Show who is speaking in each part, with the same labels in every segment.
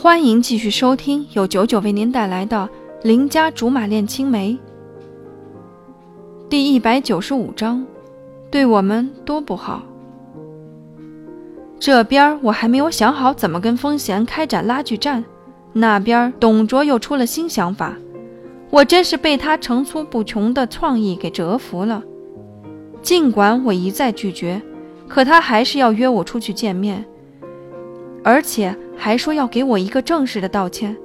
Speaker 1: 欢迎继续收听由九九为您带来的《邻家竹马恋青梅》第一百九十五章，对我们多不好。这边我还没有想好怎么跟风贤开展拉锯战，那边董卓又出了新想法，我真是被他层出不穷的创意给折服了。尽管我一再拒绝，可他还是要约我出去见面，而且还说要给我一个正式的道歉。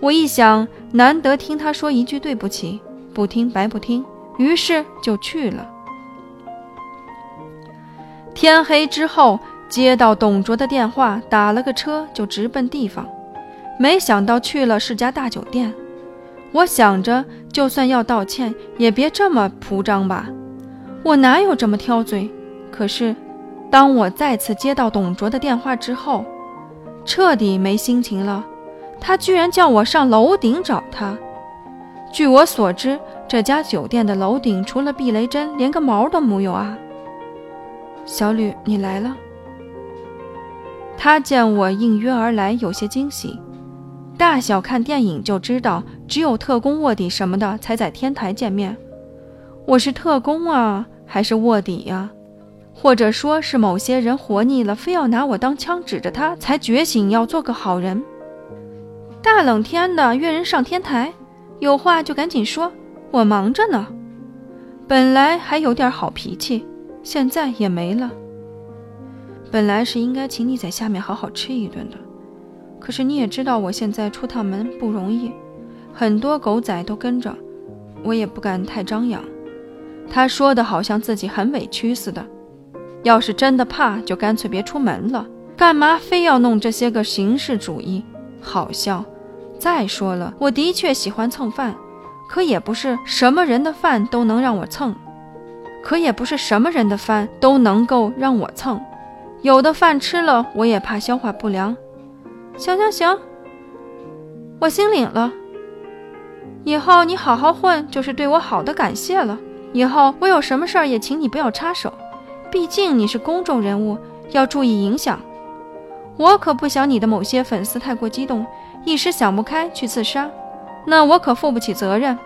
Speaker 1: 我一想，难得听他说一句对不起，不听白不听，于是就去了。天黑之后。接到董卓的电话，打了个车就直奔地方，没想到去了是家大酒店。我想着，就算要道歉，也别这么铺张吧。我哪有这么挑嘴？可是，当我再次接到董卓的电话之后，彻底没心情了。他居然叫我上楼顶找他。据我所知，这家酒店的楼顶除了避雷针，连个毛都没有啊。小吕，你来了。他见我应约而来，有些惊喜。大小看电影就知道，只有特工、卧底什么的才在天台见面。我是特工啊，还是卧底呀？或者说是某些人活腻了，非要拿我当枪指着他，才觉醒要做个好人？大冷天的约人上天台，有话就赶紧说，我忙着呢。本来还有点好脾气，现在也没了。本来是应该请你在下面好好吃一顿的，可是你也知道我现在出趟门不容易，很多狗仔都跟着，我也不敢太张扬。他说的好像自己很委屈似的，要是真的怕，就干脆别出门了，干嘛非要弄这些个形式主义？好笑。再说了，我的确喜欢蹭饭，可也不是什么人的饭都能让我蹭，可也不是什么人的饭都能够让我蹭。有的饭吃了，我也怕消化不良。行行行，我心领了。以后你好好混，就是对我好的感谢了。以后我有什么事儿，也请你不要插手，毕竟你是公众人物，要注意影响。我可不想你的某些粉丝太过激动，一时想不开去自杀，那我可负不起责任。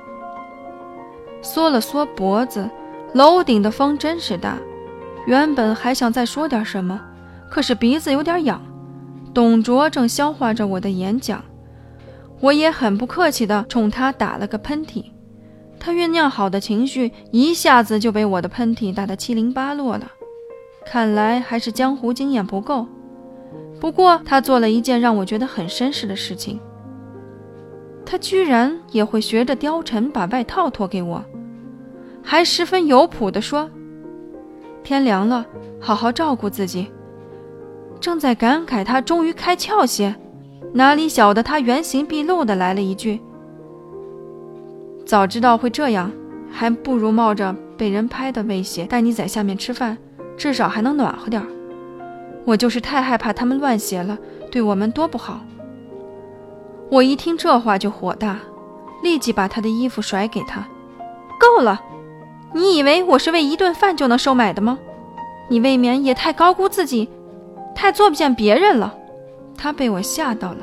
Speaker 1: 缩了缩脖子，楼顶的风真是大。原本还想再说点什么，可是鼻子有点痒。董卓正消化着我的演讲，我也很不客气地冲他打了个喷嚏。他酝酿好的情绪一下子就被我的喷嚏打得七零八落了。看来还是江湖经验不够。不过他做了一件让我觉得很绅士的事情，他居然也会学着貂蝉把外套脱给我，还十分有谱地说。天凉了，好好照顾自己。正在感慨他终于开窍些，哪里晓得他原形毕露的来了一句：“早知道会这样，还不如冒着被人拍的威胁带你在下面吃饭，至少还能暖和点儿。”我就是太害怕他们乱写了，对我们多不好。我一听这话就火大，立即把他的衣服甩给他：“够了。”你以为我是为一顿饭就能收买的吗？你未免也太高估自己，太作践别人了。他被我吓到了，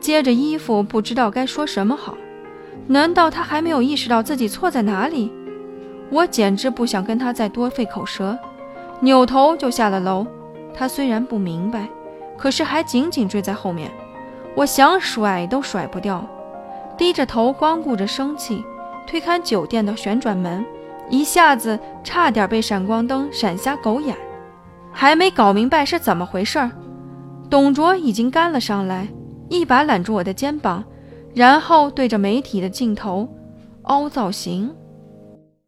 Speaker 1: 接着衣服不知道该说什么好。难道他还没有意识到自己错在哪里？我简直不想跟他再多费口舌，扭头就下了楼。他虽然不明白，可是还紧紧追在后面。我想甩都甩不掉，低着头光顾着生气，推开酒店的旋转门。一下子差点被闪光灯闪瞎狗眼，还没搞明白是怎么回事儿，董卓已经赶了上来，一把揽住我的肩膀，然后对着媒体的镜头凹造型。